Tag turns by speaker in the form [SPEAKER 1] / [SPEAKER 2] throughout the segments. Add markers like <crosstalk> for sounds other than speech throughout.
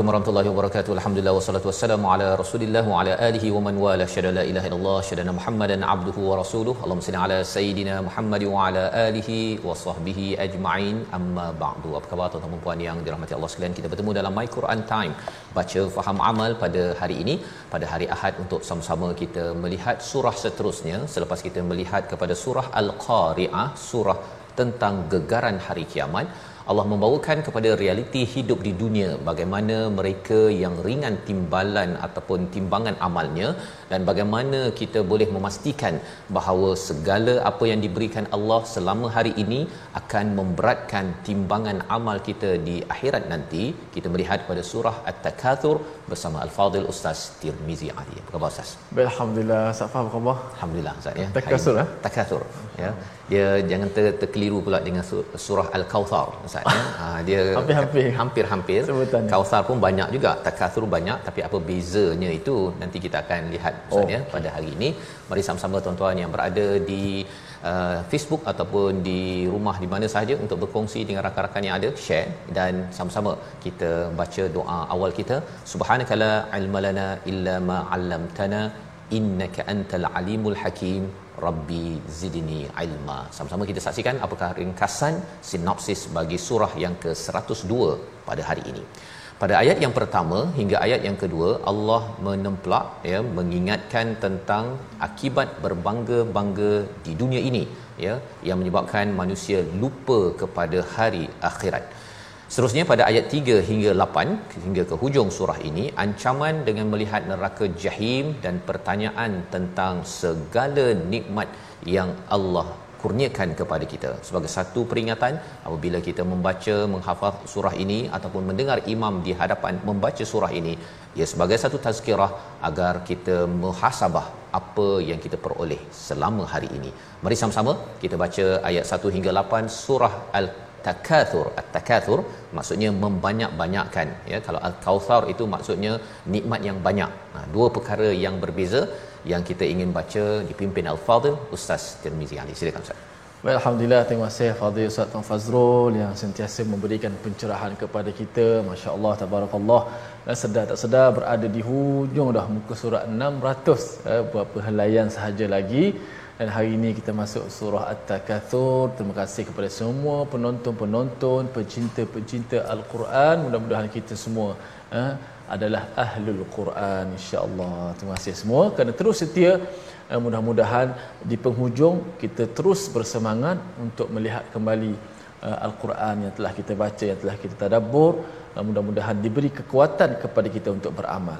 [SPEAKER 1] Assalamualaikum warahmatullahi wabarakatuh. Alhamdulillah wassalatu wassalamu ala Rasulillah wa ala alihi wa man wala syada la ilaha illallah syada Muhammadan abduhu wa rasuluh. Allahumma salli ala sayidina Muhammad wa ala alihi wa sahbihi ajma'in. Amma ba'du. Apa khabar tuan-tuan dan puan yang dirahmati Allah sekalian? Kita bertemu dalam My Quran Time. Baca faham amal pada hari ini, pada hari Ahad untuk sama-sama kita melihat surah seterusnya selepas kita melihat kepada surah Al-Qari'ah, surah tentang gegaran hari kiamat. Allah membawakan kepada realiti hidup di dunia bagaimana mereka yang ringan timbalan ataupun timbangan amalnya dan bagaimana kita boleh memastikan bahawa segala apa yang diberikan Allah selama hari ini akan memberatkan timbangan amal kita di akhirat nanti. Kita melihat pada surah At-Takatsur bersama Al-Fadil Ustaz Tirmizi Ali. Apa khabar Ustaz?
[SPEAKER 2] Baik, Alhamdulillah. Ustaz faham khabar?
[SPEAKER 1] Alhamdulillah Ustaz ya.
[SPEAKER 2] Takatsur,
[SPEAKER 1] Hari-
[SPEAKER 2] eh?
[SPEAKER 1] Takatsur ya. Dia jangan ter, terkeliru pula dengan su- surah Al-Kautsar Ustaz ya. Ha, <laughs> dia
[SPEAKER 2] Hampir-hampir.
[SPEAKER 1] hampir-hampir. Kautsar pun banyak juga, Takatsur banyak tapi apa bezanya itu nanti kita akan lihat Ustaz
[SPEAKER 2] Oh.
[SPEAKER 1] ya pada hari ini. Mari sama-sama tuan-tuan yang berada di uh, Facebook ataupun di rumah di mana sahaja untuk berkongsi dengan rakan-rakan yang ada share. Dan sama-sama kita baca doa awal kita. Subhanakala ilmalana illa ma 'allamtana innaka antal alimul hakim. Rabbi zidni ilma. Sama-sama kita saksikan apakah ringkasan sinopsis bagi surah yang ke-102 pada hari ini pada ayat yang pertama hingga ayat yang kedua Allah menemplak ya mengingatkan tentang akibat berbangga-bangga di dunia ini ya yang menyebabkan manusia lupa kepada hari akhirat. Seterusnya pada ayat 3 hingga 8 hingga ke hujung surah ini ancaman dengan melihat neraka jahim dan pertanyaan tentang segala nikmat yang Allah kurniakan kepada kita. Sebagai satu peringatan apabila kita membaca menghafal surah ini ataupun mendengar imam di hadapan membaca surah ini ia sebagai satu tazkirah agar kita muhasabah apa yang kita peroleh selama hari ini. Mari sama-sama kita baca ayat 1 hingga 8 surah al takathur at-takathur maksudnya membanyak-banyakkan ya. Kalau al-kautsar itu maksudnya nikmat yang banyak. Nah dua perkara yang berbeza yang kita ingin baca dipimpin al-fadil ustaz Tirmizi Ali silakan ustaz
[SPEAKER 2] Baik, Alhamdulillah. Terima kasih Fadil Ustaz Tuan Fazrul yang sentiasa memberikan pencerahan kepada kita. Masya Allah, Tabarakallah. Dan sedar tak sedar berada di hujung dah muka surat 600. Eh, beberapa helaian sahaja lagi. Dan hari ini kita masuk surah At-Takathur. Terima kasih kepada semua penonton-penonton, pecinta-pecinta Al-Quran. Mudah-mudahan kita semua eh, adalah Ahlul Quran insya-Allah. Terima kasih semua kerana terus setia Eh, mudah-mudahan di penghujung kita terus bersemangat untuk melihat kembali uh, al-Quran yang telah kita baca yang telah kita tadabbur uh, mudah-mudahan diberi kekuatan kepada kita untuk beramal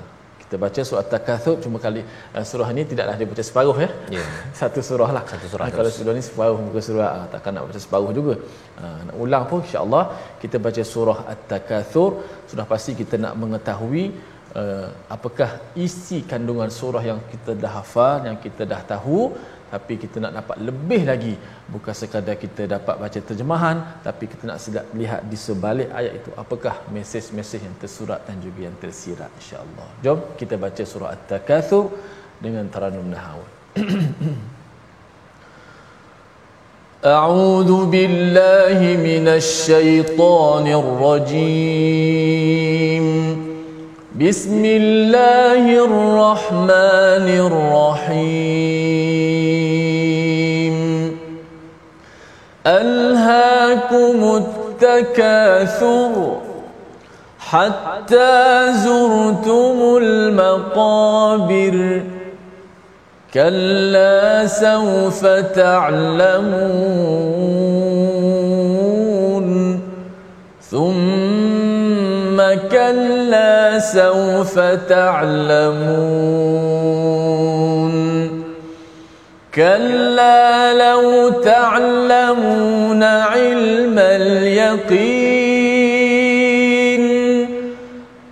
[SPEAKER 2] kita baca surah Takatsur cuma kali uh, surah ini tidaklah dia baca separuh ya
[SPEAKER 1] Ya. <laughs>
[SPEAKER 2] satu surah lah
[SPEAKER 1] Satu surah
[SPEAKER 2] Ah,
[SPEAKER 1] terus.
[SPEAKER 2] kalau surah ni separuh muka surah ah, takkan nak baca separuh juga Ah, nak ulang pun insya-Allah kita baca surah At-Takatsur sudah pasti kita nak mengetahui uh, apakah isi kandungan surah yang kita dah hafal yang kita dah tahu tapi kita nak dapat lebih lagi bukan sekadar kita dapat baca terjemahan tapi kita nak sedap lihat di sebalik ayat itu apakah mesej-mesej yang tersurat dan juga yang tersirat insya-Allah jom kita baca surah At-Takatsur dengan taranum nahawun <clears throat> أعوذ بالله من الشيطان الرجيم بسم الله الرحمن الرحيم ألهاكم التكاثر حتى زرتم المقابر كلا سوف تعلمون ثم كلا سوف تعلمون كلا لو تعلمون علم اليقين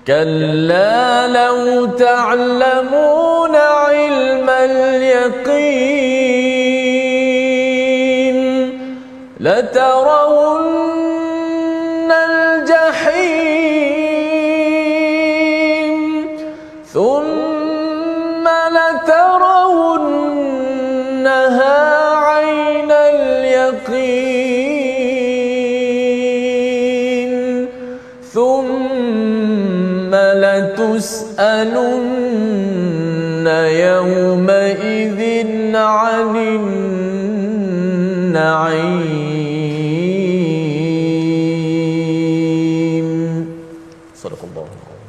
[SPEAKER 2] كلا لو تعلمون علم اليقين لترون لتسألن يومئذ عن النعيم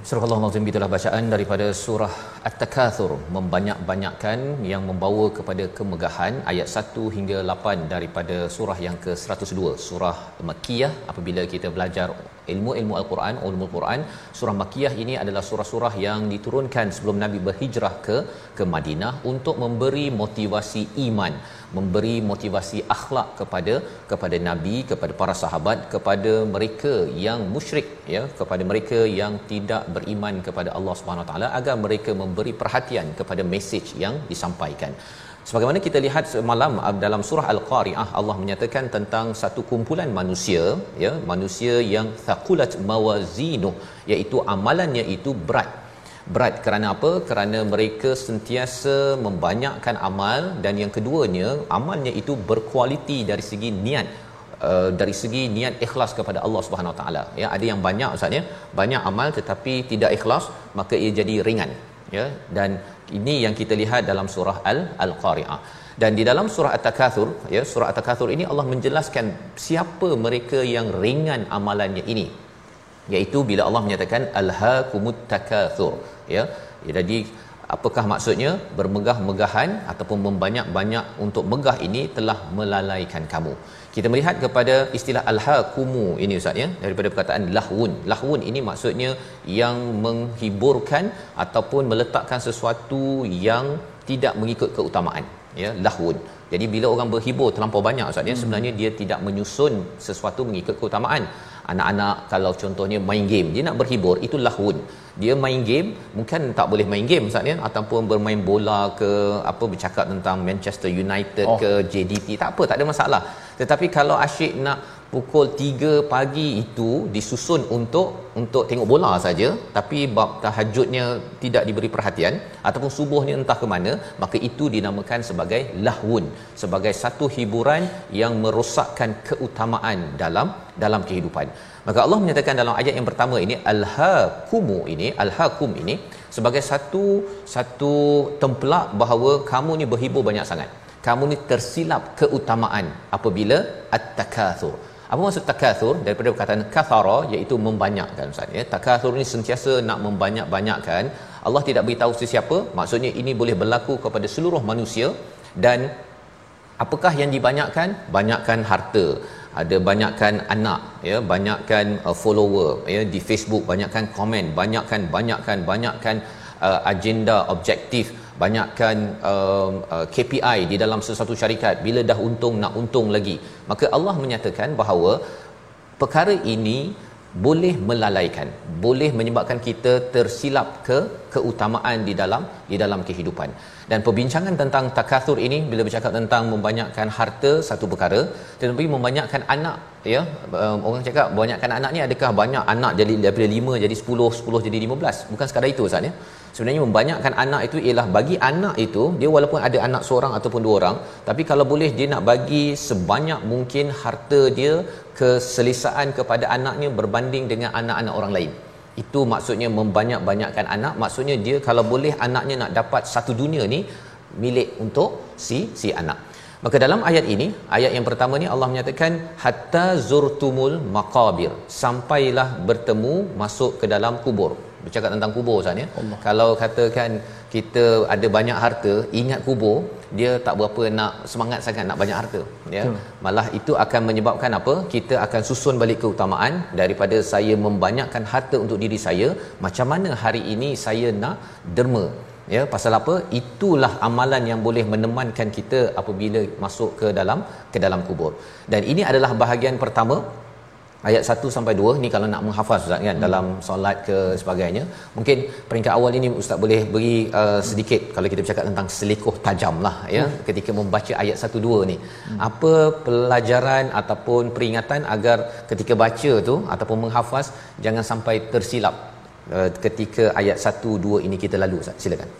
[SPEAKER 1] Surah Allah itulah bacaan daripada surah At-Takathur. Membanyak-banyakkan yang membawa kepada kemegahan ayat 1 hingga 8 daripada surah yang ke-102 surah Makkiyah. Apabila kita belajar ilmu-ilmu Al-Quran ulumul Quran surah Makkiyah ini adalah surah-surah yang diturunkan sebelum Nabi berhijrah ke ke Madinah untuk memberi motivasi iman memberi motivasi akhlak kepada kepada nabi kepada para sahabat kepada mereka yang musyrik ya kepada mereka yang tidak beriman kepada Allah Subhanahu taala agar mereka memberi perhatian kepada mesej yang disampaikan. Sebagaimana kita lihat semalam uh, dalam surah Al-Qari'ah Allah menyatakan tentang satu kumpulan manusia ya manusia yang thaqulat mawazinuh iaitu amalannya itu berat berat. Kerana apa? Kerana mereka sentiasa membanyakkan amal dan yang keduanya amalnya itu berkualiti dari segi niat uh, dari segi niat ikhlas kepada Allah Subhanahu Wa taala. Ya ada yang banyak ustaz ya. Banyak amal tetapi tidak ikhlas maka ia jadi ringan. Ya dan ini yang kita lihat dalam surah al al-qari'ah. Dan di dalam surah at-takatsur ya surah at-takatsur ini Allah menjelaskan siapa mereka yang ringan amalannya ini iaitu bila Allah menyatakan alhaakumut takatsur ya jadi apakah maksudnya? Bermegah-megahan ataupun membanyak-banyak untuk megah ini telah melalaikan kamu. Kita melihat kepada istilah alhaakumu ini ustaz ya. Daripada perkataan lahwun lahwun ini maksudnya yang menghiburkan ataupun meletakkan sesuatu yang tidak mengikut keutamaan ya. Lahwun jadi bila orang berhibur terlampau banyak ustaz ya hmm. sebenarnya dia tidak menyusun sesuatu mengikut keutamaan anak-anak kalau contohnya main game dia nak berhibur itu lahwun dia main game mungkin tak boleh main game ustaz ya? Ataupun bermain bola ke apa bercakap tentang Manchester United oh. ke JDT tak apa tak ada masalah. Tetapi kalau asyik nak pukul 3 pagi itu disusun untuk untuk tengok bola saja tapi bab tahajudnya tidak diberi perhatian ataupun subuhnya entah ke mana maka itu dinamakan sebagai lahwun sebagai satu hiburan yang merosakkan keutamaan dalam dalam kehidupan. Maka Allah menyatakan dalam ayat yang pertama ini alhaakumu ini alhaakum ini sebagai satu satu tempelak bahawa kamu ni berhibur banyak sangat. Kamu ni tersilap keutamaan apabila at-takatsur apa maksud takatsur daripada perkataan kathara iaitu membanyakkan ustaz ya. Takatsur ni sentiasa nak membanyak-banyakkan. Allah tidak beritahu sesiapa. Maksudnya ini boleh berlaku kepada seluruh manusia. Dan apakah yang dibanyakkan? Banyakkan harta. Ada banyakkan anak ya. Banyakkan uh, follower ya di Facebook. Banyakkan komen. Banyakkan banyakkan banyakkan uh, agenda objektif banyakkan um, uh, KPI di dalam sesuatu syarikat. Bila dah untung nak untung lagi. Maka Allah menyatakan bahawa perkara ini boleh melalaikan boleh menyebabkan kita tersilap ke keutamaan di dalam di dalam kehidupan dan perbincangan tentang takatsur ini bila bercakap tentang membanyakkan harta satu perkara tetapi membanyakkan anak ya um, orang cakap banyakkan anak ni adakah banyak anak jadi daripada 5 jadi 10 10 jadi 15 bukan sekadar itu ustaz ya. Sebenarnya membanyakkan anak itu ialah bagi anak itu dia walaupun ada anak seorang ataupun dua orang tapi kalau boleh dia nak bagi sebanyak mungkin harta dia keselesaan kepada anaknya berbanding dengan anak-anak orang lain itu maksudnya membanyak-banyakkan anak. Maksudnya dia kalau boleh anaknya nak dapat satu dunia ni milik untuk si si anak. Maka dalam ayat ini ayat yang pertama ni Allah menyatakan hatta zurtumul maqabir. Sampailah bertemu masuk ke dalam kubur. Bercakap tentang kubur Ustaz ya? Kalau katakan kita ada banyak harta ingat kubur dia tak berapa nak semangat sangat nak banyak harta ya. Hmm. malah itu akan menyebabkan apa? Kita akan susun balik keutamaan daripada saya membanyakkan harta untuk diri saya macam mana hari ini saya nak derma ya. Pasal apa? Itulah amalan yang boleh menemankan kita apabila masuk ke dalam ke dalam kubur. Dan ini adalah bahagian pertama ayat 1 sampai 2 ni kalau nak menghafaz ustaz kan hmm. dalam solat ke sebagainya mungkin peringkat awal ini ustaz boleh beri uh, sedikit kalau kita bercakap tentang selikoh tajam lah ya hmm. ketika membaca ayat 1 2 ni hmm. apa pelajaran ataupun peringatan agar ketika baca tu ataupun menghafaz jangan sampai tersilap uh, ketika ayat 1 2 ini kita lalu ustaz silakan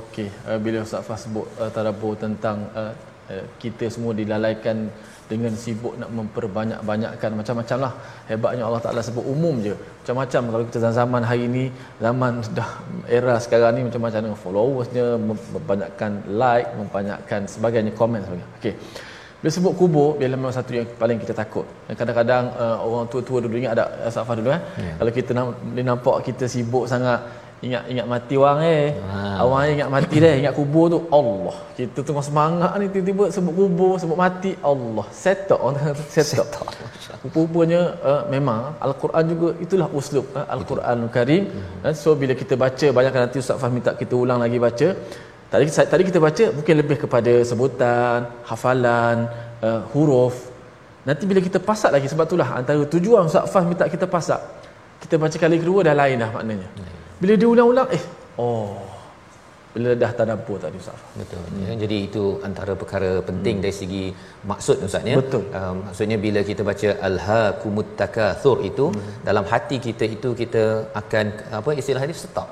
[SPEAKER 2] okey uh, bila ustaz Fas sebut uh, tadabbur tentang uh, uh, kita semua dilalaikan dengan sibuk nak memperbanyak-banyakkan macam-macam lah. Hebatnya Allah Ta'ala sebut umum je. Macam-macam kalau kita zaman hari ini zaman dah era sekarang ni macam-macam dengan followersnya membanyakkan like membanyakkan sebagainya komen sebagainya. Okay. bila sebut kubur bila memang satu yang paling kita takut. Kadang-kadang uh, orang tua-tua dulu ingat ada Asafah dulu eh? Yeah. kalau kita nampak kita sibuk sangat ingat ingat mati orang eh. Ha. Orang ingat mati deh, ingat kubur tu. Allah. Kita tengah semangat ni tiba-tiba sebut kubur, sebut mati. Allah. Setok orang kata <laughs> setok. Rupanya uh, memang Al-Quran juga itulah uslub uh, Al-Quranul Karim. Uh, so bila kita baca banyak nanti Ustaz Fahmi minta kita ulang lagi baca. Tadi tadi kita baca mungkin lebih kepada sebutan, hafalan, uh, huruf. Nanti bila kita pasak lagi sebab itulah antara tujuan Ustaz Fahmi minta kita pasak. Kita baca kali kedua dah lain dah maknanya. Hmm. Bila dia ulang-ulang eh oh bila dah tadabbur tadi Ustaz.
[SPEAKER 1] Betul. Hmm. Ya, jadi itu antara perkara penting hmm. dari segi maksud Ustaz ya.
[SPEAKER 2] Betul.
[SPEAKER 1] Uh, maksudnya bila kita baca alhaakumut takatsur itu hmm. dalam hati kita itu kita akan apa istilah dia stop.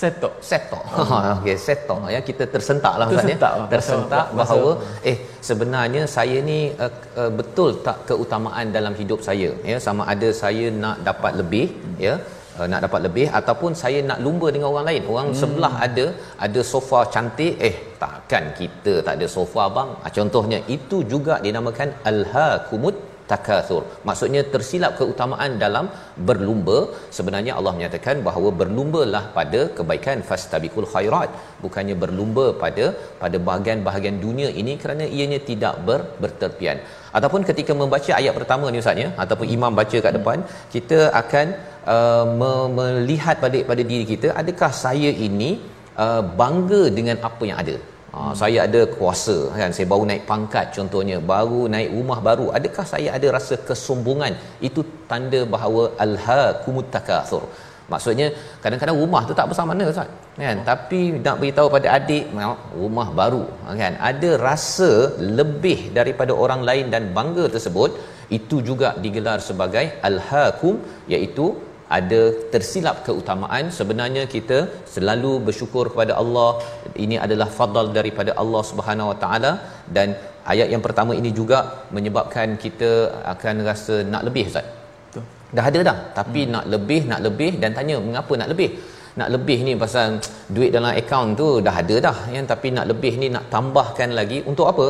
[SPEAKER 2] Setok.
[SPEAKER 1] Setok. Hmm. <laughs> Okey, setok ya kita tersentaklah Ustaz ya. Tersentak, tersentak bahawa eh sebenarnya saya ni uh, uh, betul tak keutamaan dalam hidup saya ya sama ada saya nak dapat lebih hmm. ya uh, nak dapat lebih ataupun saya nak lumba dengan orang lain. Orang hmm. sebelah ada ada sofa cantik. Eh takkan kita tak ada sofa bang. Uh, contohnya itu juga dinamakan alhaakumut takathur. Maksudnya tersilap keutamaan dalam berlumba. Sebenarnya Allah menyatakan bahawa berlumbalah pada kebaikan fastabiqul khairat. Bukannya berlumba pada pada bahagian-bahagian dunia ini kerana ianya tidak ber, berterpian ataupun ketika membaca ayat pertama ni ustaz ya ataupun imam baca kat depan kita akan uh, melihat pada pada diri kita adakah saya ini uh, bangga dengan apa yang ada uh, saya ada kuasa kan? Saya baru naik pangkat contohnya. Baru naik rumah baru. Adakah saya ada rasa kesombongan? Itu tanda bahawa alha kumutakatsur maksudnya kadang-kadang rumah tu tak besar mana ustaz kan? Oh. tapi nak beritahu pada adik rumah baru kan? Ada rasa lebih daripada orang lain dan bangga tersebut itu juga digelar sebagai alhaqum iaitu ada tersilap keutamaan sebenarnya kita selalu bersyukur kepada Allah ini adalah fadal daripada Allah Subhanahu Wa Taala dan ayat yang pertama ini juga menyebabkan kita akan rasa nak lebih Ustaz. Betul. Dah ada dah tapi hmm. nak lebih nak lebih dan tanya mengapa nak lebih? Nak lebih ni pasal duit dalam akaun tu dah ada dah yang tapi nak lebih ni nak tambahkan lagi untuk apa?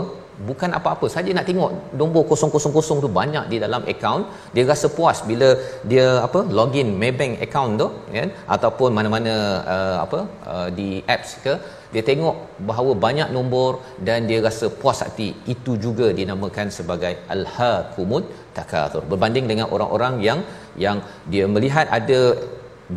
[SPEAKER 1] Bukan apa-apa. Saja nak tengok nombor 000 tu banyak di dalam akaun dia rasa puas bila dia apa login Maybank account tu kan? Ataupun mana-mana uh, apa uh, di apps ke. Dia tengok bahawa banyak nombor dan dia rasa puas hati. Itu juga dinamakan sebagai alhaqumut takatsur berbanding dengan orang-orang yang yang dia melihat ada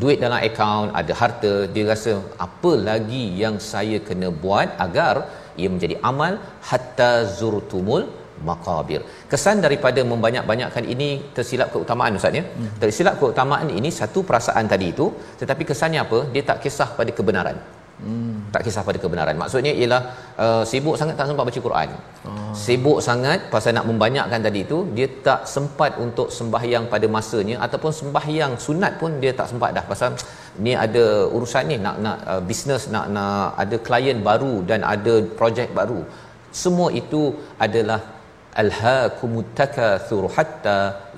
[SPEAKER 1] duit dalam akaun ada harta dia rasa apa lagi yang saya kena buat agar ia menjadi amal hatta zurtumul maqabir. Kesan daripada membanyak-banyakkan ini tersilap keutamaan ustaz ya. Tersilap keutamaan ini satu perasaan tadi itu tetapi kesannya apa? Dia tak kisah pada kebenaran. Hmm. Tak kisah pada kebenaran. Maksudnya ialah uh, sibuk sangat tak sempat baca Quran. Oh. Sibuk sangat pasal nak membanyakkan tadi itu, dia tak sempat untuk sembahyang pada masanya ataupun sembahyang sunat pun dia tak sempat dah pasal ni ada urusan ni nak nak uh, bisnes nak nak ada klien baru dan ada projek baru. Semua itu adalah alhaakumut takatsur hatta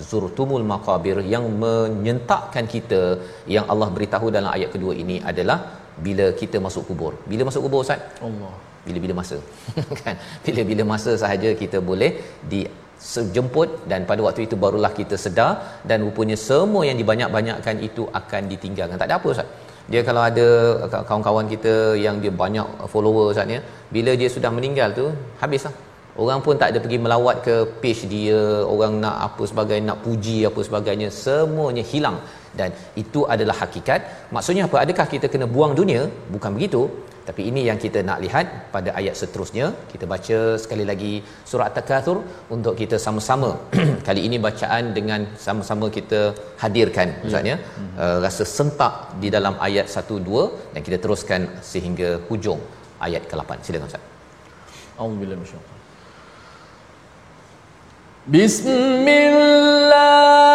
[SPEAKER 1] zurtumul maqabir yang menyentakkan kita yang Allah beritahu dalam ayat kedua ini adalah bila kita masuk kubur. Bila masuk kubur Ustaz?
[SPEAKER 2] Allah.
[SPEAKER 1] Bila-bila masa. <laughs> kan? Bila-bila masa sahaja kita boleh di sejemput dan pada waktu itu barulah kita sedar dan rupanya semua yang dibanyak-banyakkan itu akan ditinggalkan. Tak ada apa Ustaz. Dia kalau ada kawan-kawan kita yang dia banyak follower Ustaz ya, bila dia sudah meninggal tu habislah. Orang pun tak ada pergi melawat ke page dia, orang nak apa sebagainya, nak puji apa sebagainya, semuanya hilang dan itu adalah hakikat maksudnya apa adakah kita kena buang dunia bukan begitu tapi ini yang kita nak lihat pada ayat seterusnya. Kita baca sekali lagi surah takatsur untuk kita sama-sama <clears throat> kali ini bacaan dengan sama-sama kita hadirkan ustaz ya. Hmm. uh, rasa sentak di dalam ayat 1 2 dan kita teruskan sehingga hujung ayat ke-8 silakan ustaz.
[SPEAKER 2] Alhamdulillah masyaallah Bismillahirrahmanirrahim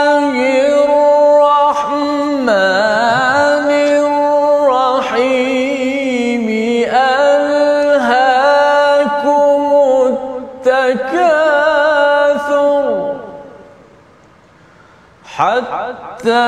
[SPEAKER 2] حتى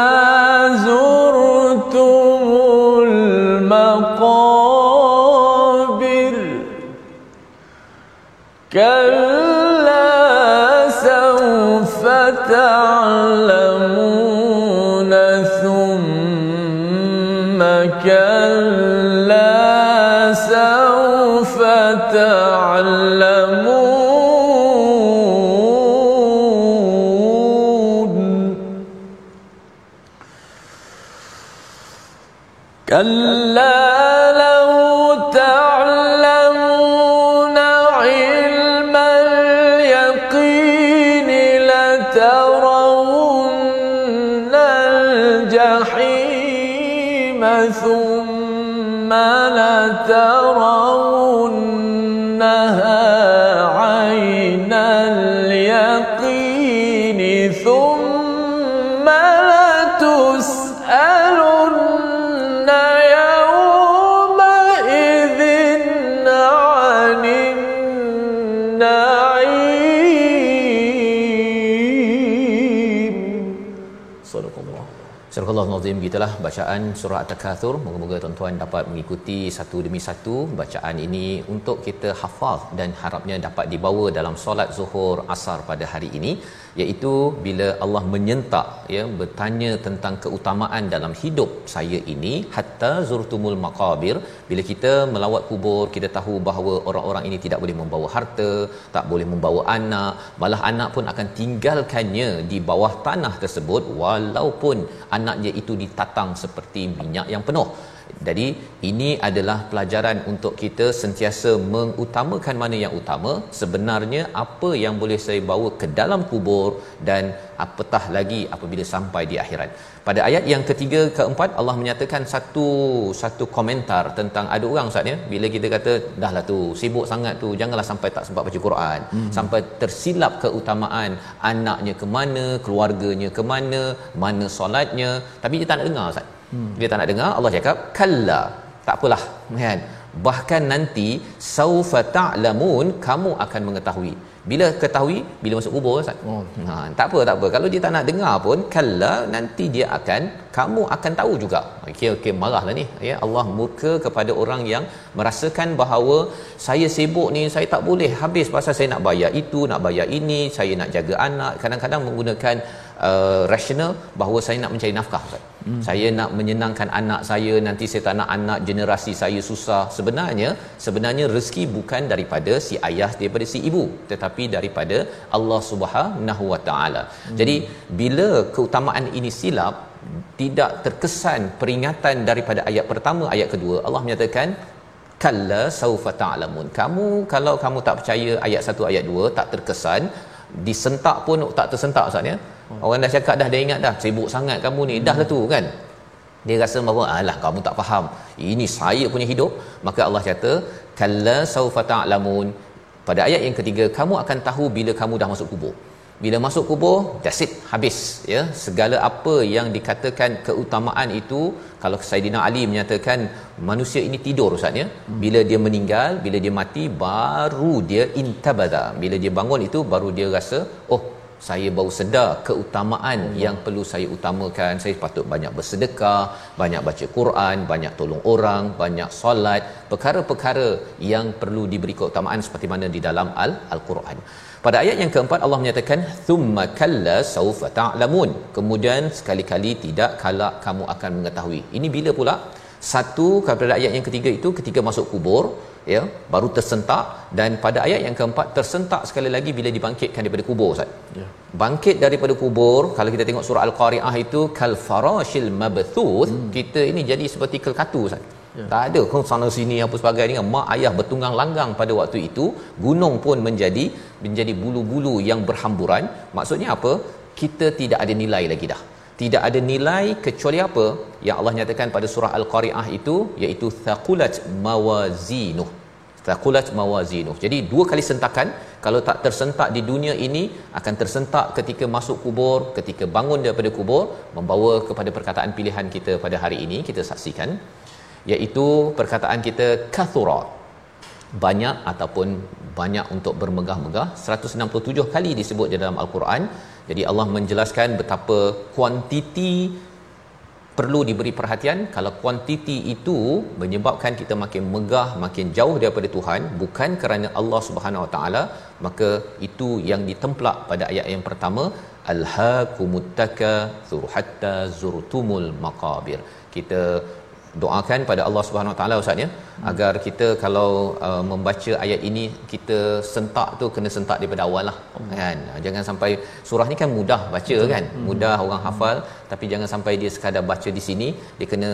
[SPEAKER 1] Al-Nazim gitulah bacaan surah At-Takatsur. Moga-moga tuan-tuan dapat mengikuti satu demi satu bacaan ini untuk kita hafal dan harapnya dapat dibawa dalam solat Zuhur Asar pada hari ini iaitu bila Allah menyentak ya bertanya tentang keutamaan dalam hidup saya ini hatta zurtumul maqabir bila kita melawat kubur kita tahu bahawa orang-orang ini tidak boleh membawa harta tak boleh membawa anak malah anak pun akan tinggalkannya di bawah tanah tersebut walaupun anaknya itu ditatang seperti minyak yang penuh. Jadi ini adalah pelajaran untuk kita sentiasa mengutamakan mana yang utama. Sebenarnya apa yang boleh saya bawa ke dalam kubur dan apatah lagi apabila sampai di akhirat pada ayat yang ketiga keempat Allah menyatakan satu satu komentar tentang ada orang Ustaz ya. Bila kita kata dahlah tu sibuk sangat tu janganlah sampai tak sempat baca Quran. Hmm. sampai tersilap keutamaan anaknya ke mana keluarganya ke mana mana solatnya. Tapi dia tak nak dengar Ustaz. Hmm. dia tak nak dengar Allah cakap kalla. Tak apalah kan? Bahkan nanti saufa ta'lamun kamu akan mengetahui bila ketahui bila masuk kubur Ustaz. Oh. Ha tak apa tak apa kalau dia tak nak dengar pun kalla nanti dia akan kamu akan tahu juga. Okey okey marahlah ni ya Allah murka kepada orang yang merasakan bahawa saya sibuk ni saya tak boleh habis pasal saya nak bayar itu nak bayar ini saya nak jaga anak kadang-kadang menggunakan uh, rasional bahawa saya nak mencari nafkah Ustaz. Hmm. Saya nak menyenangkan anak saya nanti saya tak nak anak generasi saya susah. Sebenarnya sebenarnya rezeki bukan daripada si ayah daripada si ibu tetapi daripada Allah Subhanahu Wa Taala. Hmm. Jadi bila keutamaan ini silap tidak terkesan peringatan daripada ayat pertama ayat kedua Allah menyatakan kalla saufa ta'lamun. Kamu kalau kamu tak percaya ayat 1 ayat 2 tak terkesan disentak pun tak tersentak Ustaz ya. Orang dah cakap dah dah ingat dah. Sibuk sangat kamu ni. Dah lah tu kan. dia rasa bahawa alah kamu tak faham. Ini saya punya hidup. Maka Allah kata kalla saufa ta'lamun. Pada ayat yang ketiga kamu akan tahu bila kamu dah masuk kubur. Bila masuk kubur that's it habis ya. Segala apa yang dikatakan keutamaan itu kalau Saidina Ali menyatakan manusia ini tidur ustaz ya. Bila dia meninggal bila dia mati baru dia intabada. Bila dia bangun itu baru dia rasa oh saya baru sedar keutamaan Allah. yang perlu saya utamakan. Saya patut banyak bersedekah banyak baca Quran banyak tolong orang banyak solat. Perkara-perkara yang perlu diberi keutamaan seperti mana di dalam al al-Quran. Pada ayat yang keempat Allah menyatakan thumma kalla saufa ta'lamun. Kemudian sekali-kali tidak kala kamu akan mengetahui. Ini bila pula? Satu pada ayat yang ketiga itu ketika masuk kubur ya baru tersentak dan pada ayat yang keempat tersentak sekali lagi bila dibangkitkan daripada kubur Ustaz. Ya. Bangkit daripada kubur kalau kita tengok surah al-Qari'ah itu kal farashil mabthuth hmm. kita ini jadi seperti kelkatu Ustaz. Ya. Tak ada kau sana sini apa sebagainya mak ayah bertunggang langgang pada waktu itu gunung pun menjadi menjadi bulu-bulu yang berhamburan maksudnya apa kita tidak ada nilai lagi dah tidak ada nilai kecuali apa? Yang Allah nyatakan pada surah al-qari'ah itu iaitu thaqulat mawazinuh. Thaqulat mawazinuh. Jadi dua kali sentakan kalau tak tersentak di dunia ini akan tersentak ketika masuk kubur ketika bangun daripada kubur membawa kepada perkataan pilihan kita pada hari ini kita saksikan iaitu perkataan kita kathura. Banyak ataupun banyak untuk bermegah-megah. 167 kali disebut di dalam al-Quran jadi Allah menjelaskan betapa kuantiti perlu diberi perhatian. Kalau kuantiti itu menyebabkan kita makin megah makin jauh daripada Tuhan bukan kerana Allah Subhanahu Wa Taala maka itu yang ditemplak pada ayat yang pertama alhaqumuttaka hatta zurtumul maqabir. Kita doakan pada Allah Subhanahu Wa Taala ustaz ya hmm. agar kita kalau uh, membaca ayat ini kita sentak tu kena sentak daripada awal lah hmm. kan jangan sampai surah ni kan mudah baca hmm. kan mudah orang hmm. hafal tapi jangan sampai dia sekadar baca di sini dia kena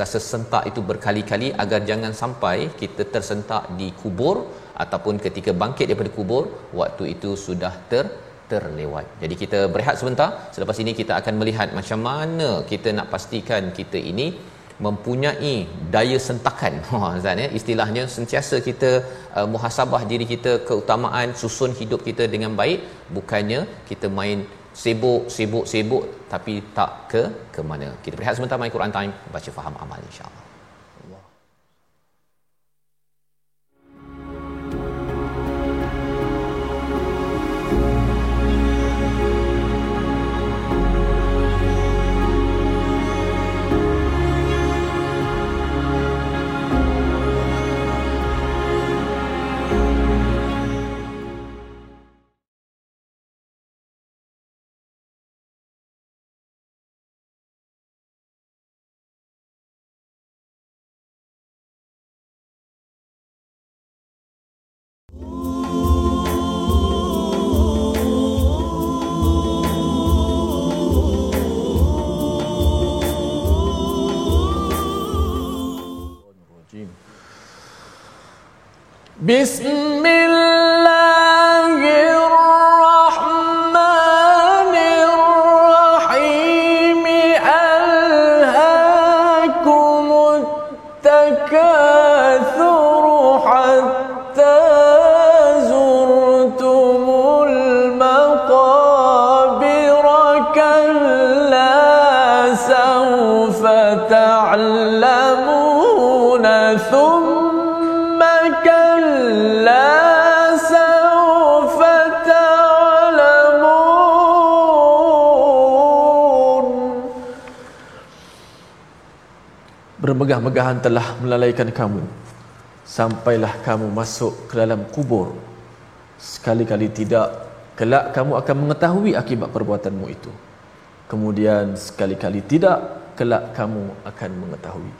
[SPEAKER 1] rasa sentak itu berkali-kali agar jangan sampai kita tersentak di kubur ataupun ketika bangkit daripada kubur waktu itu sudah ter terlewat. Jadi kita berehat sebentar. Selepas ini kita akan melihat macam mana kita nak pastikan kita ini mempunyai daya sentakan. <laughs> Ha Zan ya. Istilahnya sentiasa kita uh, muhasabah diri kita keutamaan susun hidup kita dengan baik. Bukannya kita main sibuk sibuk sibuk tapi tak ke ke mana. Kita berehat sebentar mai Quran time. Baca faham amal insyaallah
[SPEAKER 2] بسم bermegah-megahan telah melalaikan kamu. Sampailah kamu masuk ke dalam kubur. Sekali-kali tidak kelak kamu akan mengetahui akibat perbuatanmu itu. Kemudian sekali-kali tidak kelak kamu akan mengetahui.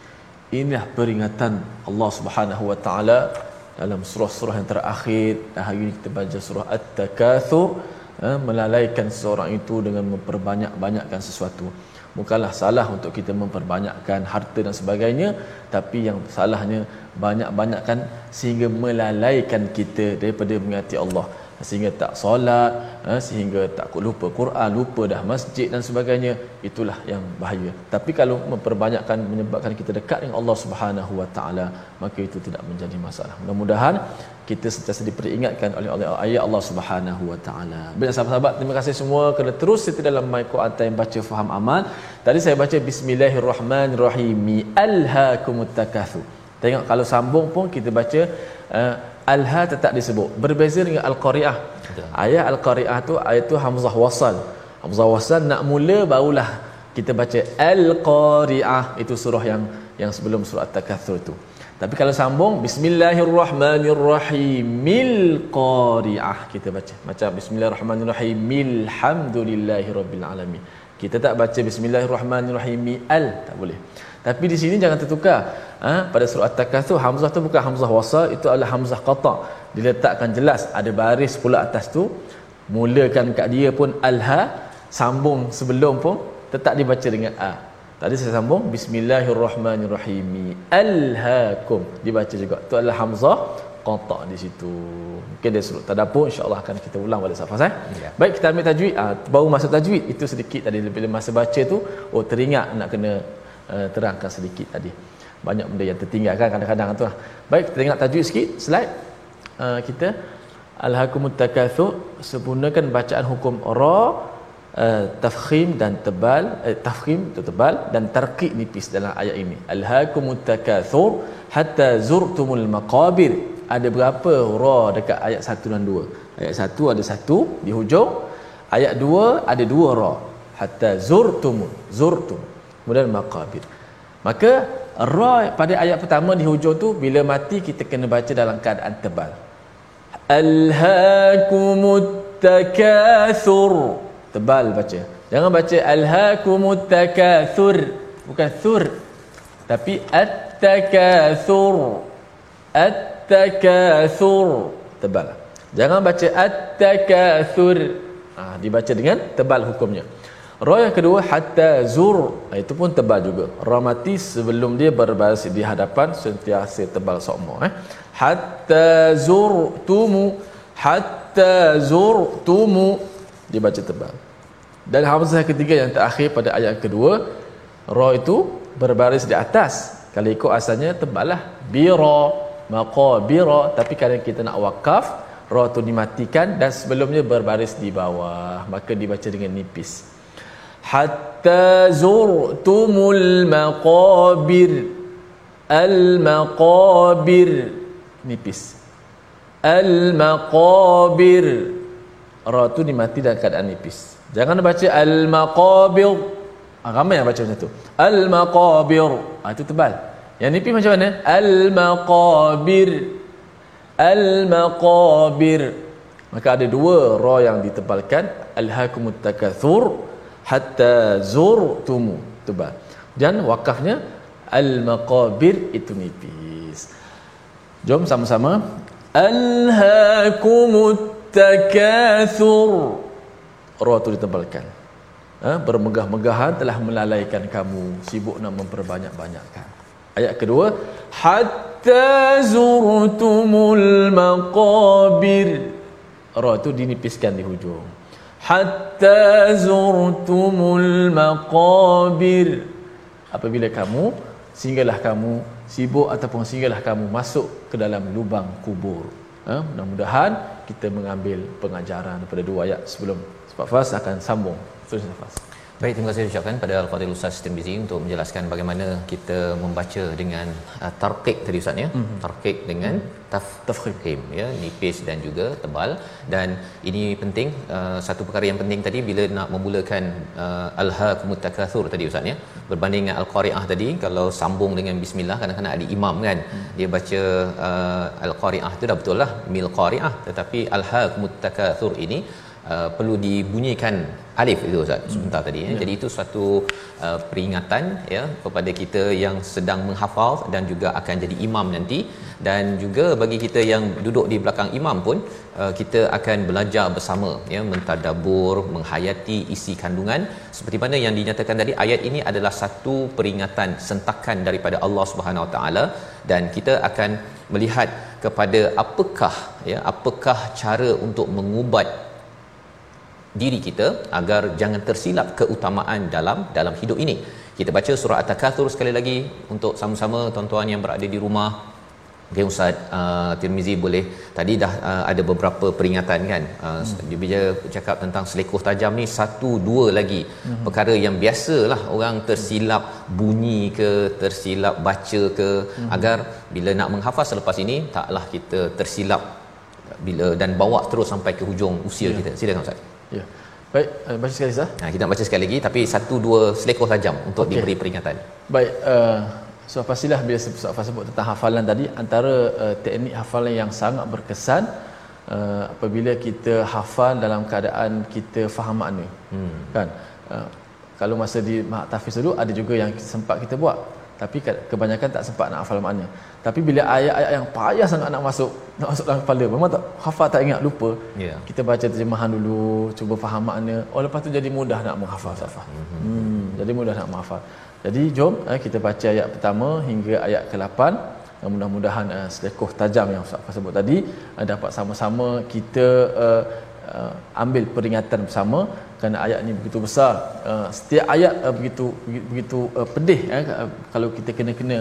[SPEAKER 2] Inilah peringatan Allah Subhanahu wa taala dalam surah-surah yang terakhir. Dan hari ini kita baca surah At-Takatsur eh, melalaikan seseorang itu dengan memperbanyak-banyakkan sesuatu bukanlah salah untuk kita memperbanyakkan harta dan sebagainya tapi yang salahnya banyak-banyakkan sehingga melalaikan kita daripada mengingati Allah. Sehingga tak solat ha, sehingga tak lupa Quran lupa dah masjid dan sebagainya itulah yang bahaya. Tapi kalau memperbanyakkan menyebabkan kita dekat dengan Allah Subhanahu Wa Taala maka itu tidak menjadi masalah. Mudah-mudahan kita sentiasa diperingatkan oleh oleh ayat Allah Subhanahu Wa Taala. Baik sahabat-sahabat, terima kasih semua kerana terus setia dalam my Quran time baca faham amal. Tadi saya baca bismillahirrahmanirrahim. Alhaakumut takatsur. Tengok kalau sambung pun kita baca uh, alha tetap disebut. Berbeza dengan al-qari'ah. Ayat al-qari'ah tu ayat tu hamzah wasal. Hamzah wasal nak mula barulah kita baca al-qari'ah itu surah yang yang sebelum surah at-takatsur tu. Tapi kalau sambung Bismillahirrahmanirrahim. Mil qari'ah Kita baca. Macam Bismillahirrahmanirrahim. Milhamdulillahirabbil alamin. Kita tak baca Bismillahirrahmanirrahim Al Tak boleh. Tapi di sini jangan tertukar. Ha? Pada surah At-Takathur Hamzah tu bukan Hamzah wasal Itu adalah Hamzah qata' Diletakkan jelas Ada baris pula atas tu. Mulakan kat dia pun Al-Ha Sambung sebelum pun Tetap dibaca dengan A Tadi saya sambung Bismillahirrahmanirrahim. Alhaakum dibaca juga. Tu adalah hamzah qata di situ. Mungkin dia suruh tadabbur insya-Allah akan kita ulang pada safas eh. Ya. Baik kita ambil tajwid. Ah baru masuk tajwid itu sedikit tadi bila masa baca tu oh teringat nak kena uh, terangkan sedikit tadi. Banyak benda yang tertinggal kan kadang-kadang tu. Lah. Baik kita tengok tajwid sikit slide uh, kita Alhaakumut takatsur sempurnakan bacaan hukum ra uh, tafkhim dan tebal uh, tafkhim itu tebal dan tarqiq nipis dalam ayat ini. Alhaakumut takatsur hatta zurtumul maqabir. Ada berapa ra dekat ayat 1 dan 2 ayat 1 ada satu di hujung. Ayat 2 ada dua ra hatta zurtum zurtum. Kemudian maqabir. Maka ra pada ayat pertama di hujung tu bila mati kita kena baca dalam keadaan tebal. Alhaakumut takatsur tebal baca. Jangan baca alhaakumut takatsur bukan sur tapi at-takatsur at-takatsur tebal. Jangan baca at-takatsur ha, dibaca dengan tebal hukumnya. Ra yang kedua hatta zur. Ha, itu pun tebal juga. Ra mati sebelum dia berbaris di hadapan sentiasa tebal sokmo eh. Hatta zur tumu. Hatta zur tumu dibaca tebal. Dan hamzah ketiga yang terakhir pada ayat kedua, ra itu berbaris di atas. Kalau ikut asalnya tebalah bira maqabira. Tapi kadang kita nak wakaf ra tu dimatikan dan sebelumnya berbaris di bawah. Maka dibaca dengan nipis. Hatta zurtumul maqabir. Al maqabir. Nipis. Al maqabir ra tu dimati dalam keadaan nipis. Jangan baca al maqabir ah, ramai yang baca macam tu. Al maqabir ah, itu tebal. Yang nipis macam mana? Al maqabir al maqabir maka ada dua ra yang ditebalkan. Alhaakumut takatsur hatta zurtumu tebal. Dan wakafnya al maqabir itu nipis. Jom sama-sama. Alhaakumut takathur ra tu ditebalkan ha? bermegah-megahan telah melalaikan kamu. Sibuk nak memperbanyak-banyakkan. Ayat kedua hatta zurtumul maqabir. Ra tu dinipiskan di hujung. Hatta zurtumul maqabir. Apabila kamu sehinggalah kamu sibuk ataupun sehinggalah kamu masuk ke dalam lubang kubur ha? mudah-mudahan kita mengambil pengajaran daripada dua ayat sebelum. Sebab fas akan sambung. Terus nafas
[SPEAKER 1] Baik, terima kasih ucapkan pada Al-Fadhil Ustaz Tirmizi untuk menjelaskan bagaimana kita membaca dengan uh, tarqiq tadi Ustaz ya. Mm-hmm. Tarqiq dengan mm-hmm. taf tafkhim ya, nipis dan juga tebal dan ini penting uh, satu perkara yang penting tadi bila nak memulakan uh, al-haakumut takatsur tadi Ustaz ya. Berbanding dengan al-qari'ah tadi kalau sambung dengan bismillah kadang-kadang ada imam kan. Mm-hmm. Dia baca uh, al-qari'ah tu dah betul lah mil qari'ah tetapi al-haakumut takatsur ini Uh, perlu dibunyikan alif itu Ustaz hmm. sebentar tadi ya. ya. Jadi itu suatu uh, peringatan ya kepada kita yang sedang menghafal dan juga akan jadi imam nanti dan juga bagi kita yang duduk di belakang imam pun uh, kita akan belajar bersama ya mentadabbur menghayati isi kandungan seperti mana yang dinyatakan tadi ayat ini adalah satu peringatan sentakan daripada Allah Subhanahu Wa Taala dan kita akan melihat kepada apakah ya apakah cara untuk mengubat diri kita agar jangan tersilap keutamaan dalam dalam hidup ini kita baca surah at-takatsur sekali lagi untuk sama-sama tuan-tuan yang berada di rumah Okay Ustaz uh, Tirmizi boleh tadi dah uh, ada beberapa peringatan kan uh, hmm. dia bila cakap tentang selekoh tajam ni satu dua lagi hmm. perkara yang biasalah orang tersilap bunyi ke tersilap baca ke hmm. agar bila nak menghafaz selepas ini taklah kita tersilap bila dan bawa terus sampai ke hujung usia ya. kita silakan Ustaz
[SPEAKER 2] ya. Baik, uh, baca sekali sah.
[SPEAKER 1] Ha, kita nak baca sekali lagi tapi satu dua selekoh tajam untuk okay. diberi peringatan.
[SPEAKER 2] Baik, uh, So pastilah bila Ustaz sebut tentang hafalan tadi antara uh, teknik hafalan yang sangat berkesan uh, apabila kita hafal dalam keadaan kita faham makna. Hmm. Kan? Uh, kalau masa di mak tahfiz dulu ada juga yang sempat kita buat tapi kebanyakan tak sempat nak hafal makna. Tapi bila ayat-ayat yang payah sangat nak masuk nak masuk dalam kepala, memang tak hafal tak ingat lupa. Yeah. Kita baca terjemahan dulu, cuba faham makna. Oh lepas tu jadi mudah nak menghafal Safah. Hmm. hmm. Jadi mudah nak menghafal. Jadi jom eh, kita baca ayat pertama hingga ayat ke-8. Eh, mudah-mudahan uh, selekoh tajam yang Ustaz sebut tadi uh, dapat sama-sama kita uh, uh, ambil peringatan bersama kerana ayat ini begitu besar. Uh, setiap ayat uh, begitu begitu uh, pedih eh, kalau kita kena-kena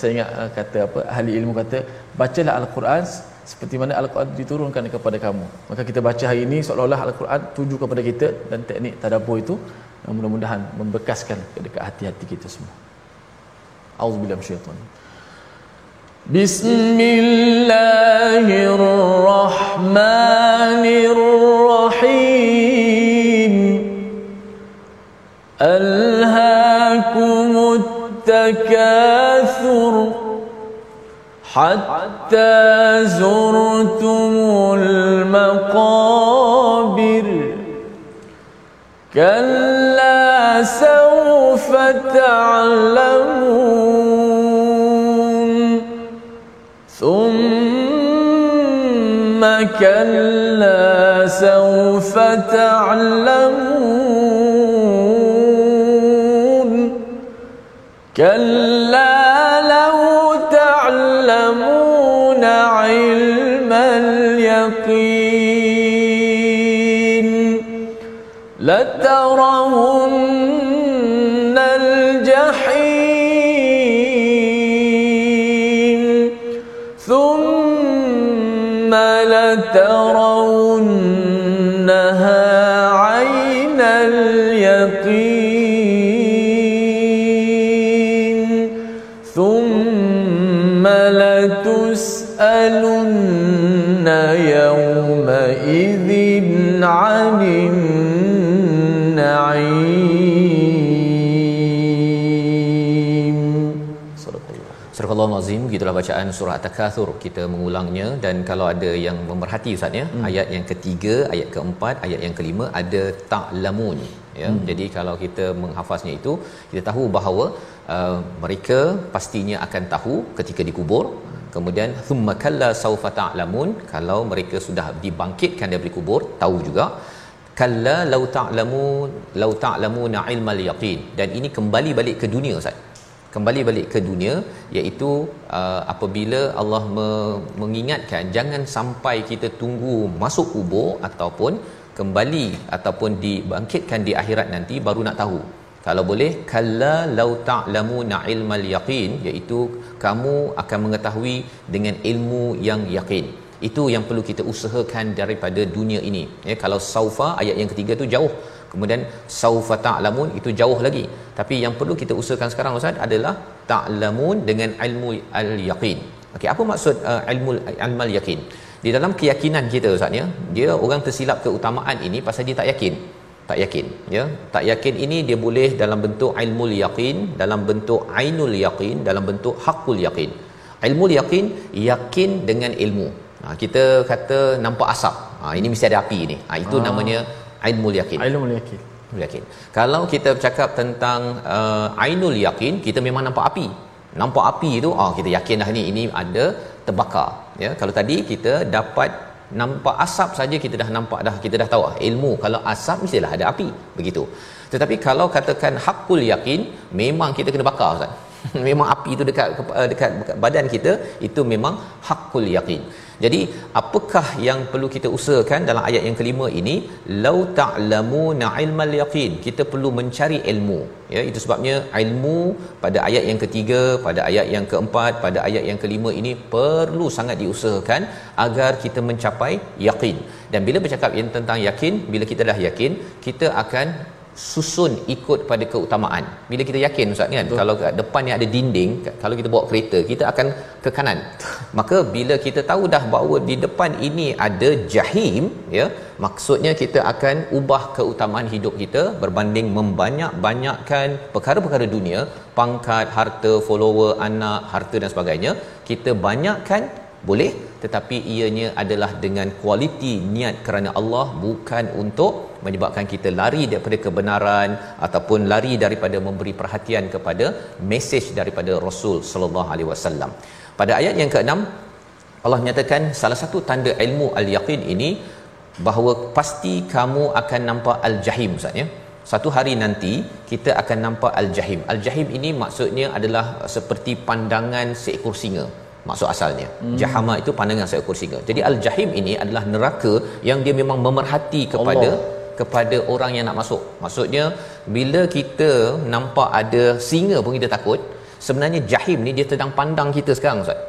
[SPEAKER 2] saya ingat uh, kata apa ahli ilmu kata bacalah al-Quran seperti mana al-Quran diturunkan kepada kamu. Maka kita baca hari ini seolah-olah al-Quran tuju kepada kita dan teknik tadabbur itu mudah-mudahan membekaskan dekat hati-hati kita semua. Auzubillahi minasyaitanir Bismillahirrahmanirrahim. Alhaakumut takatsur hatta zurtumul maqabir. Kalla سوف تعلمون ثم كلا سوف تعلمون كلا لترون لترونها عين اليقين ثم لتسألن يومئذ عن
[SPEAKER 1] Astagfirullahalazim Azim gitulah bacaan surah At-Takatsur kita mengulangnya. Dan kalau ada yang memerhati ustaz ya hmm. ayat yang ketiga ayat keempat ayat yang kelima ada ta'lamun ya. Hmm. jadi kalau kita menghafaznya itu kita tahu bahawa uh, mereka pastinya akan tahu ketika dikubur. Kemudian thumma kalla saufa ta'lamun kalau mereka sudah dibangkitkan dari kubur tahu juga. Kalla law ta'lamun law ta'lamuna ilmal yaqin. Dan ini kembali balik ke dunia ustaz kembali balik ke dunia iaitu uh, apabila Allah me- mengingatkan jangan sampai kita tunggu masuk kubur ataupun kembali ataupun dibangkitkan di akhirat nanti baru nak tahu. Kalau boleh kalla law ta'lamuna ilmal yaqin iaitu kamu akan mengetahui dengan ilmu yang yakin itu yang perlu kita usahakan daripada dunia ini. Ya kalau saufa ayat yang ketiga tu jauh kemudian saufa ta'lamun itu jauh lagi. Tapi yang perlu kita usahakan sekarang ustaz adalah ta'lamun dengan ilmu al-yaqin. Okey apa maksud uh, ilmu ilmal yaqin di dalam keyakinan kita ustaz ya dia orang tersilap keutamaan ini pasal dia tak yakin. Tak yakin ya. Tak yakin ini dia boleh dalam bentuk ilmu yaqin dalam bentuk ainul yaqin dalam bentuk hakul yaqin. Ilmu yaqin yakin dengan ilmu. Ha, kita kata nampak asap. Ha, ini mesti ada api ni. Ha, itu ah. namanya ainul yakin.
[SPEAKER 2] Ainul yakin.
[SPEAKER 1] Yakin. Kalau kita bercakap tentang uh, ainul yakin kita memang nampak api. Nampak api itu oh kita yakin dah ni ini ada terbakar. Ya kalau tadi kita dapat nampak asap saja kita dah nampak dah kita dah tahu ilmu. Kalau asap mestilah ada api. Begitu. Tetapi kalau katakan hakul yakin memang kita kena bakar ustaz. <laughs> Memang api itu dekat dekat, dekat badan kita itu memang hakul yakin Jadi apakah yang perlu kita usahakan dalam ayat yang kelima ini? Lau ta'lamuna ilmal yaqin. Kita perlu mencari ilmu. Ya itu sebabnya ilmu pada ayat yang ketiga pada ayat yang keempat pada ayat yang kelima ini perlu sangat diusahakan agar kita mencapai yakin dan bila bercakap yang tentang yakin bila kita dah yakin kita akan susun ikut pada keutamaan. Bila kita yakin ustaz kan Betul. kalau kat depan ni ada dinding, kalau kita bawa kereta, kita akan ke kanan. Maka bila kita tahu dah bahawa di depan ini ada jahim, ya, maksudnya kita akan ubah keutamaan hidup kita berbanding membanyak-banyakkan perkara-perkara dunia, pangkat, harta, follower, anak, harta dan sebagainya, kita banyakkan boleh tetapi ianya adalah dengan kualiti niat kerana Allah bukan untuk menyebabkan kita lari daripada kebenaran ataupun lari daripada memberi perhatian kepada mesej daripada Rasul sallallahu alaihi wasallam. Pada ayat yang ke-6 Allah menyatakan salah satu tanda ilmu al-yaqin ini bahawa pasti kamu akan nampak al-jahim Ustaz ya. Satu hari nanti kita akan nampak al-jahim. Al-jahim ini maksudnya adalah seperti pandangan seekor singa maksud asalnya. Hmm. Jahama itu pandangan seekor singa. Jadi al-jahim ini adalah neraka yang dia memang memerhati kepada Allah. kepada orang yang nak masuk. Maksudnya bila kita nampak ada singa pun kita takut, sebenarnya jahim ni dia sedang pandang kita sekarang Ustaz.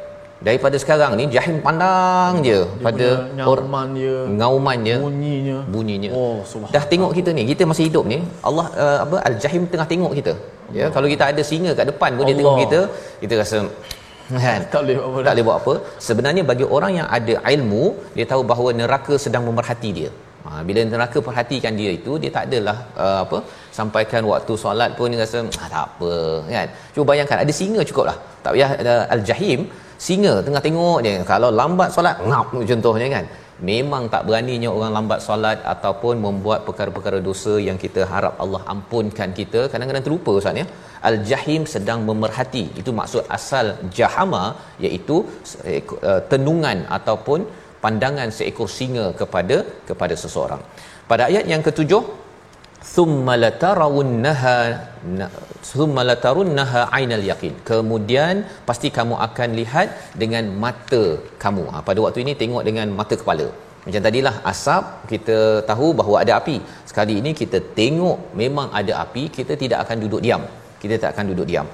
[SPEAKER 1] Daripada sekarang ni jahim pandang je dia pada
[SPEAKER 2] ngauman dia,
[SPEAKER 1] ngauman dia,
[SPEAKER 2] bunyinya.
[SPEAKER 1] Bunyinya. Oh, Dah tengok kita ni, kita masih hidup ni, Allah uh, apa al-jahim tengah tengok kita. Ya, Allah. Kalau kita ada singa kat depan pun Allah. dia tengok kita, kita rasa kan? Tak boleh buat apa. Tak boleh buat apa. Sebenarnya bagi orang yang ada ilmu dia tahu bahawa neraka sedang memerhati dia. Ha, bila neraka perhatikan dia itu dia tak adalah uh, apa sampaikan waktu solat pun dia rasa ah, tak apa kan? Cuba bayangkan ada singa cukup lah tak payah ada al-jahim singa tengah tengok dia. Kalau lambat solat ngap contohnya kan memang tak beraninya orang lambat solat ataupun membuat perkara-perkara dosa yang kita harap Allah ampunkan kita. Kadang-kadang terlupa ustaz ya. Al-jahim sedang memerhati. Itu maksud asal jahama iaitu uh, tenungan ataupun pandangan seekor singa kepada kepada seseorang. Pada ayat yang ketujuh thumma latarawunnaha thumma latarunnaha ainal yaqin. Kemudian pasti kamu akan lihat dengan mata kamu. Ha, pada waktu ini tengok dengan mata kepala. Macam tadilah asap kita tahu bahawa ada api. Sekali ini kita tengok memang ada api kita tidak akan duduk diam. Kita tak akan duduk diam.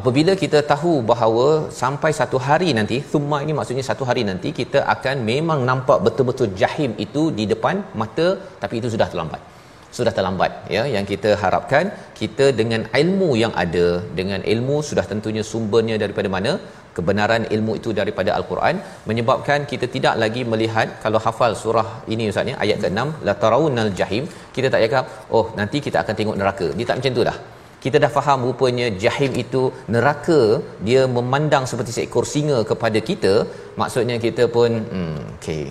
[SPEAKER 1] Apabila kita tahu bahawa sampai satu hari nanti thumma ini maksudnya satu hari nanti kita akan memang nampak betul-betul jahim itu di depan mata tapi itu sudah terlambat sudah terlambat ya. Yang kita harapkan kita dengan ilmu yang ada dengan ilmu sudah tentunya sumbernya daripada mana? Kebenaran ilmu itu daripada al-Quran menyebabkan kita tidak lagi melihat kalau hafal surah ini ustaz ni ayat ke-6 la tarawunal jahim. Kita tak cakap oh nanti kita akan tengok neraka. Dia tak macam tu dah. Kita dah faham rupanya jahim itu neraka dia memandang seperti seekor singa kepada kita. Maksudnya kita pun hmm okey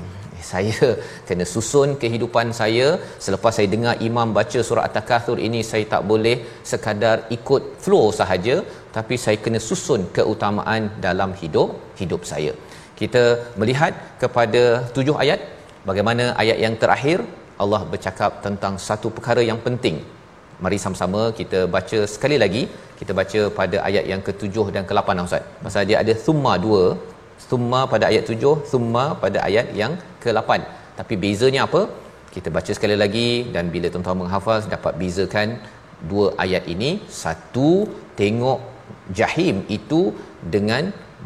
[SPEAKER 1] saya kena susun kehidupan saya. Selepas saya dengar imam baca surah at-takatsur ini saya tak boleh sekadar ikut flow sahaja tapi saya kena susun keutamaan dalam hidup hidup saya. Kita melihat kepada tujuh ayat. Bagaimana ayat yang terakhir? Allah bercakap tentang satu perkara yang penting. Mari sama-sama kita baca sekali lagi. Kita baca pada ayat yang ketujuh dan ke-8 Ustaz. Pasal dia ada summa dua summa pada ayat tujuh summa pada ayat yang ke-8 tapi bezanya apa? Kita baca sekali lagi dan bila tuan-tuan menghafal dapat bezakan dua ayat ini. Satu tengok jahim itu dengan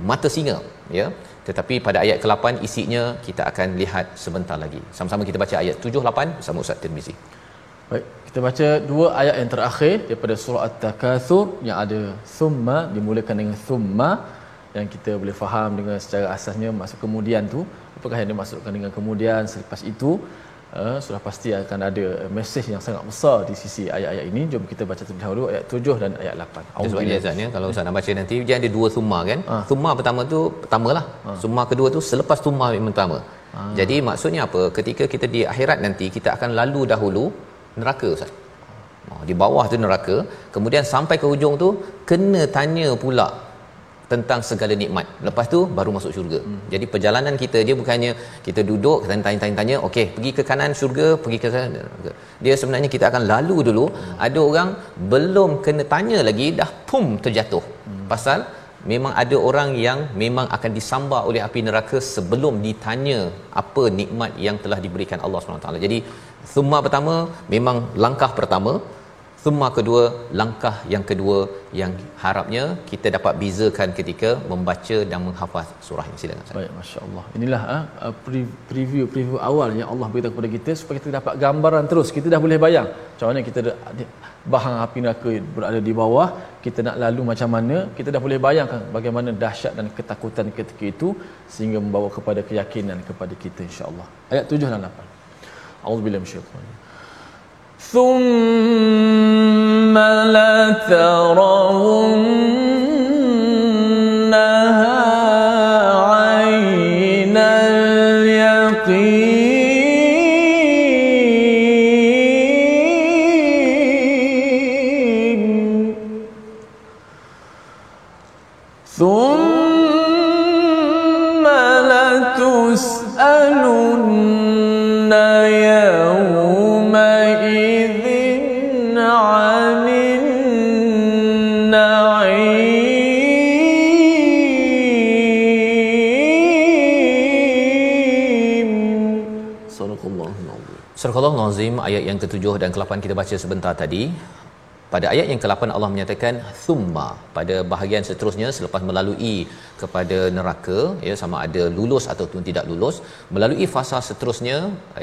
[SPEAKER 1] mata singa ya. Tetapi pada ayat ke-8 isinya kita akan lihat sebentar lagi. Sama-sama kita baca ayat 7 8 bersama Ustaz Tirmizi.
[SPEAKER 2] Baik kita baca dua ayat yang terakhir daripada surah at-takatsur yang ada thumma dimulakan dengan thumma yang kita boleh faham dengan secara asasnya maksud kemudian tu apakah yang dimaksudkan dengan kemudian selepas itu? Uh, sudah pasti akan ada mesej yang sangat besar di sisi ayat-ayat ini. Jom kita baca terlebih dahulu ayat 7 dan ayat 8
[SPEAKER 1] Itu sebabnya Azan ya kalau Ustaz nak baca nanti dia ada dua summa kan? Ha. summa pertama tu pertamalah. Ha. summa kedua tu selepas summa yang pertama. Ha. jadi maksudnya apa? Ketika kita di akhirat nanti kita akan lalu dahulu neraka Ustaz. Di bawah tu neraka. Kemudian sampai ke hujung tu kena tanya pula tentang segala nikmat. Lepas tu baru masuk syurga. Hmm. Jadi perjalanan kita dia bukannya kita duduk kita tanya-tanya, okey, pergi ke kanan syurga, pergi ke sana. Dia sebenarnya kita akan lalu dulu. Hmm. Ada orang belum kena tanya lagi dah pum terjatuh. Hmm. Pasal memang ada orang yang memang akan disambar oleh api neraka sebelum ditanya apa nikmat yang telah diberikan Allah SWT. Jadi thumma pertama memang langkah pertama Thumma kedua, langkah yang kedua yang harapnya kita dapat bezakan ketika membaca dan menghafaz surah ini. Silakan.
[SPEAKER 2] Baik, masya-Allah. Inilah ha, preview preview awal yang Allah beritahu kepada kita supaya kita dapat gambaran terus. Kita dah boleh bayang macam mana kita bahang api neraka berada di bawah, kita nak lalu macam mana, kita dah boleh bayangkan bagaimana dahsyat dan ketakutan ketika itu sehingga membawa kepada keyakinan kepada kita insya-Allah. Ayat 7 dan 8. Auzubillahi minasyaitanir ثم
[SPEAKER 1] لترون ayat yang ke-7 dan ke-8 kita baca sebentar tadi. Pada ayat yang ke-8 Allah menyatakan thumma pada bahagian seterusnya selepas melalui kepada neraka ya sama ada lulus ataupun tidak lulus melalui fasa seterusnya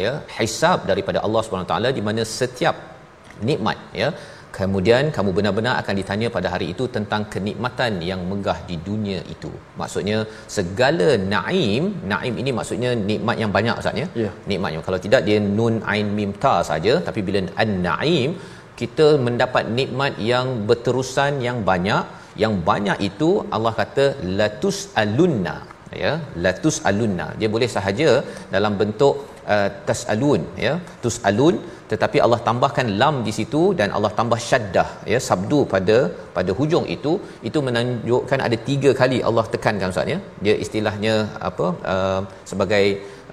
[SPEAKER 1] ya hisab daripada Allah SWT di mana setiap nikmat ya kemudian kamu benar-benar akan ditanya pada hari itu tentang kenikmatan yang megah di dunia itu. Maksudnya segala naim naim ini maksudnya nikmat yang banyak ustaz ya?
[SPEAKER 2] Ya.
[SPEAKER 1] nikmat yang kalau tidak dia nun ain mim ta saja tapi bila an naim kita mendapat nikmat yang berterusan yang banyak. Yang banyak itu Allah kata latus alunna ya? Latus alunna. Dia boleh sahaja dalam bentuk uh, tasalun ya. Tusalun tetapi Allah tambahkan lam di situ dan Allah tambah syaddah ya sabdu pada pada hujung itu. Itu menunjukkan ada tiga kali Allah tekankan ustaz ya. Dia istilahnya apa uh, sebagai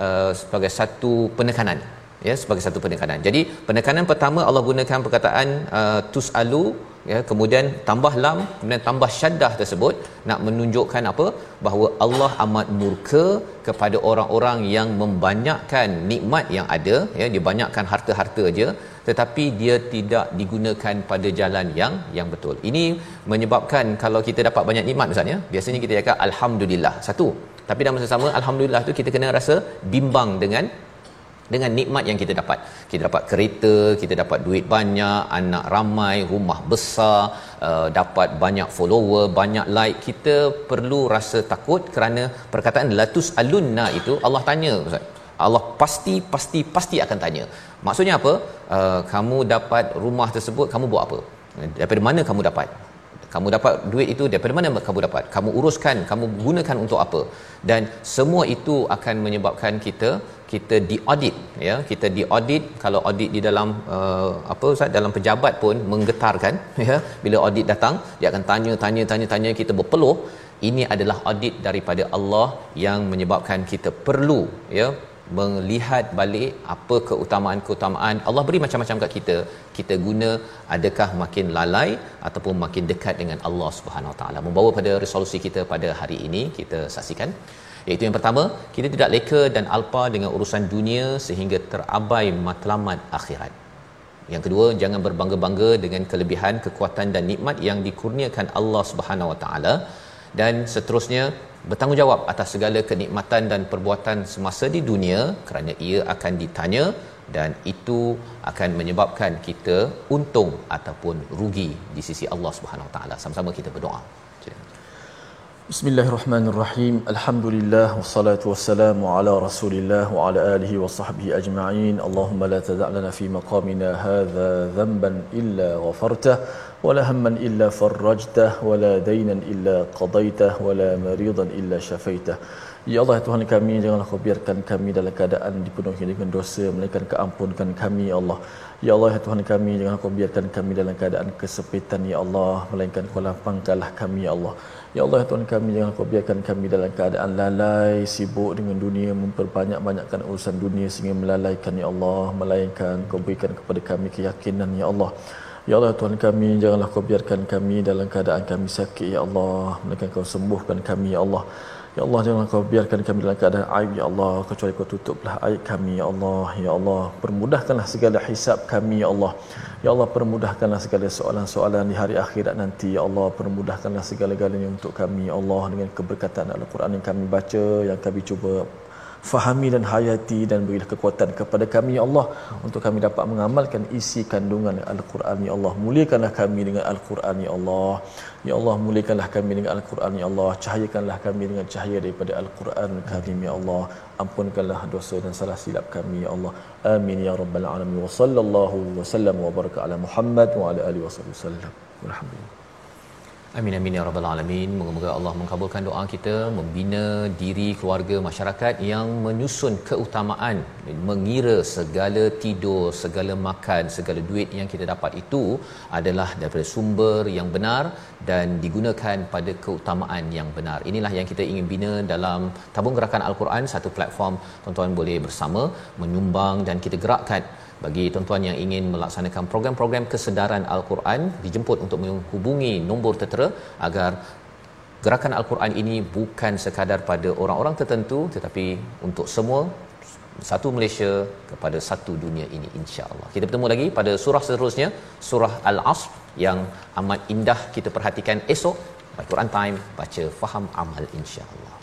[SPEAKER 1] uh, sebagai satu penekanan ya sebagai satu penekanan. Jadi penekanan pertama Allah gunakan perkataan uh, tusalu ya kemudian tambah lam kemudian tambah syaddah tersebut nak menunjukkan apa bahawa Allah amat murka kepada orang-orang yang membanyakkan nikmat yang ada ya dia banyakkan harta-harta aja tetapi dia tidak digunakan pada jalan yang yang betul. Ini menyebabkan kalau kita dapat banyak nikmat misalnya biasanya kita cakap alhamdulillah. Satu. Tapi dalam masa sama alhamdulillah tu kita kena rasa bimbang dengan dengan nikmat yang kita dapat. Kita dapat kereta, kita dapat duit banyak, anak ramai, rumah besar, uh, dapat banyak follower, banyak like. Kita perlu rasa takut kerana perkataan latus alunna itu Allah tanya Ustaz. Allah pasti pasti pasti akan tanya. Maksudnya apa? Uh, kamu dapat rumah tersebut, kamu buat apa? Daripada mana kamu dapat? Kamu dapat duit itu daripada mana kamu dapat? Kamu uruskan kamu gunakan untuk apa? Dan semua itu akan menyebabkan kita kita diaudit ya. Kita diaudit. Kalau audit di dalam uh, apa ustaz dalam pejabat pun menggetarkan <laughs> ya. Bila audit datang dia akan tanya tanya tanya tanya kita berpeluh ini adalah audit daripada Allah yang menyebabkan kita perlu ya melihat balik apa keutamaan-keutamaan Allah beri macam-macam kat kita. Kita guna adakah makin lalai ataupun makin dekat dengan Allah Subhanahu Taala. Membawa pada resolusi kita pada hari ini kita saksikan. Iaitu yang pertama kita tidak leka dan alpa dengan urusan dunia sehingga terabai matlamat akhirat. Yang kedua jangan berbangga-bangga dengan kelebihan kekuatan dan nikmat yang dikurniakan Allah Subhanahu Wa Taala dan seterusnya bertanggungjawab atas segala kenikmatan dan perbuatan semasa di dunia kerana ia akan ditanya dan itu akan menyebabkan kita untung ataupun rugi di sisi Allah Subhanahu Wa Taala. Sama-sama kita berdoa.
[SPEAKER 2] Bismillahirrahmanirrahim. Alhamdulillah wassalatu wassalamu ala Rasulillah wa ala alihi wa sahbihi ajma'in. Allahumma la tada' lana fi maqamina hadha dhanban illa ghafartah illa farajtah wa la daynan illa qadaitah wa la maridan illa syafaitah. Ya Allah Tuhan kami janganlah kau biarkan kami dalam keadaan dipenuhi dengan dosa melainkan keampunkan kami ya Allah. Ya Allah ya Tuhan kami janganlah kau biarkan kami dalam keadaan kesepitan ya Allah melainkan kau lapangkanlah kami ya Allah. Ya Allah ya Tuhan kami jangan kau biarkan kami dalam keadaan lalai sibuk dengan dunia memperbanyak-banyakkan urusan dunia sehingga melalaikan ya Allah melainkan kau berikan kepada kami keyakinan ya Allah. Ya Allah Tuhan kami janganlah kau biarkan kami dalam keadaan kami sakit ya Allah. Melainkan kau sembuhkan kami ya Allah. Ya Allah jangan kau biarkan kami dalam keadaan aib ya Allah. Kecuali kau tutuplah aib kami ya Allah. Ya Allah permudahkanlah segala hisab kami ya Allah. Ya Allah permudahkanlah segala soalan-soalan di hari akhirat nanti ya Allah. Permudahkanlah segala-galanya untuk kami ya Allah. Dengan keberkatan Al-Quran yang kami baca yang kami cuba fahami dan hayati dan berilah kekuatan kepada kami ya Allah untuk kami dapat mengamalkan isi kandungan Al-Quran ya Allah. Muliakanlah kami dengan Al-Quran ya Allah. Ya Allah muliakanlah kami dengan Al-Quran ya Allah. Cahayakanlah kami dengan cahaya daripada Al-Quran Karim ya Allah. Ampunkanlah dosa dan salah silap kami ya Allah. Amin ya rabbal alamin. Wa sallallahu wa sallam wa baraka ala Muhammad wa ala alihi wasallam alhamdulillah
[SPEAKER 1] Amin amin ya rabbal alamin. Moga-moga Allah mengabulkan doa kita membina diri keluarga masyarakat yang menyusun keutamaan mengira segala tidur, segala makan, segala duit yang kita dapat itu adalah daripada sumber yang benar dan digunakan pada keutamaan yang benar. Inilah yang kita ingin bina dalam tabung gerakan Al-Quran satu platform tuan-tuan boleh bersama menyumbang dan kita gerakkan bagi tuan-tuan yang ingin melaksanakan program-program kesedaran Al-Quran dijemput untuk menghubungi nombor tertera agar gerakan Al-Quran ini bukan sekadar pada orang-orang tertentu tetapi untuk semua satu Malaysia kepada satu dunia ini insya-Allah. Kita bertemu lagi pada surah seterusnya, surah Al-Asr yang amat indah kita perhatikan esok Al-Quran Time baca faham amal insya-Allah.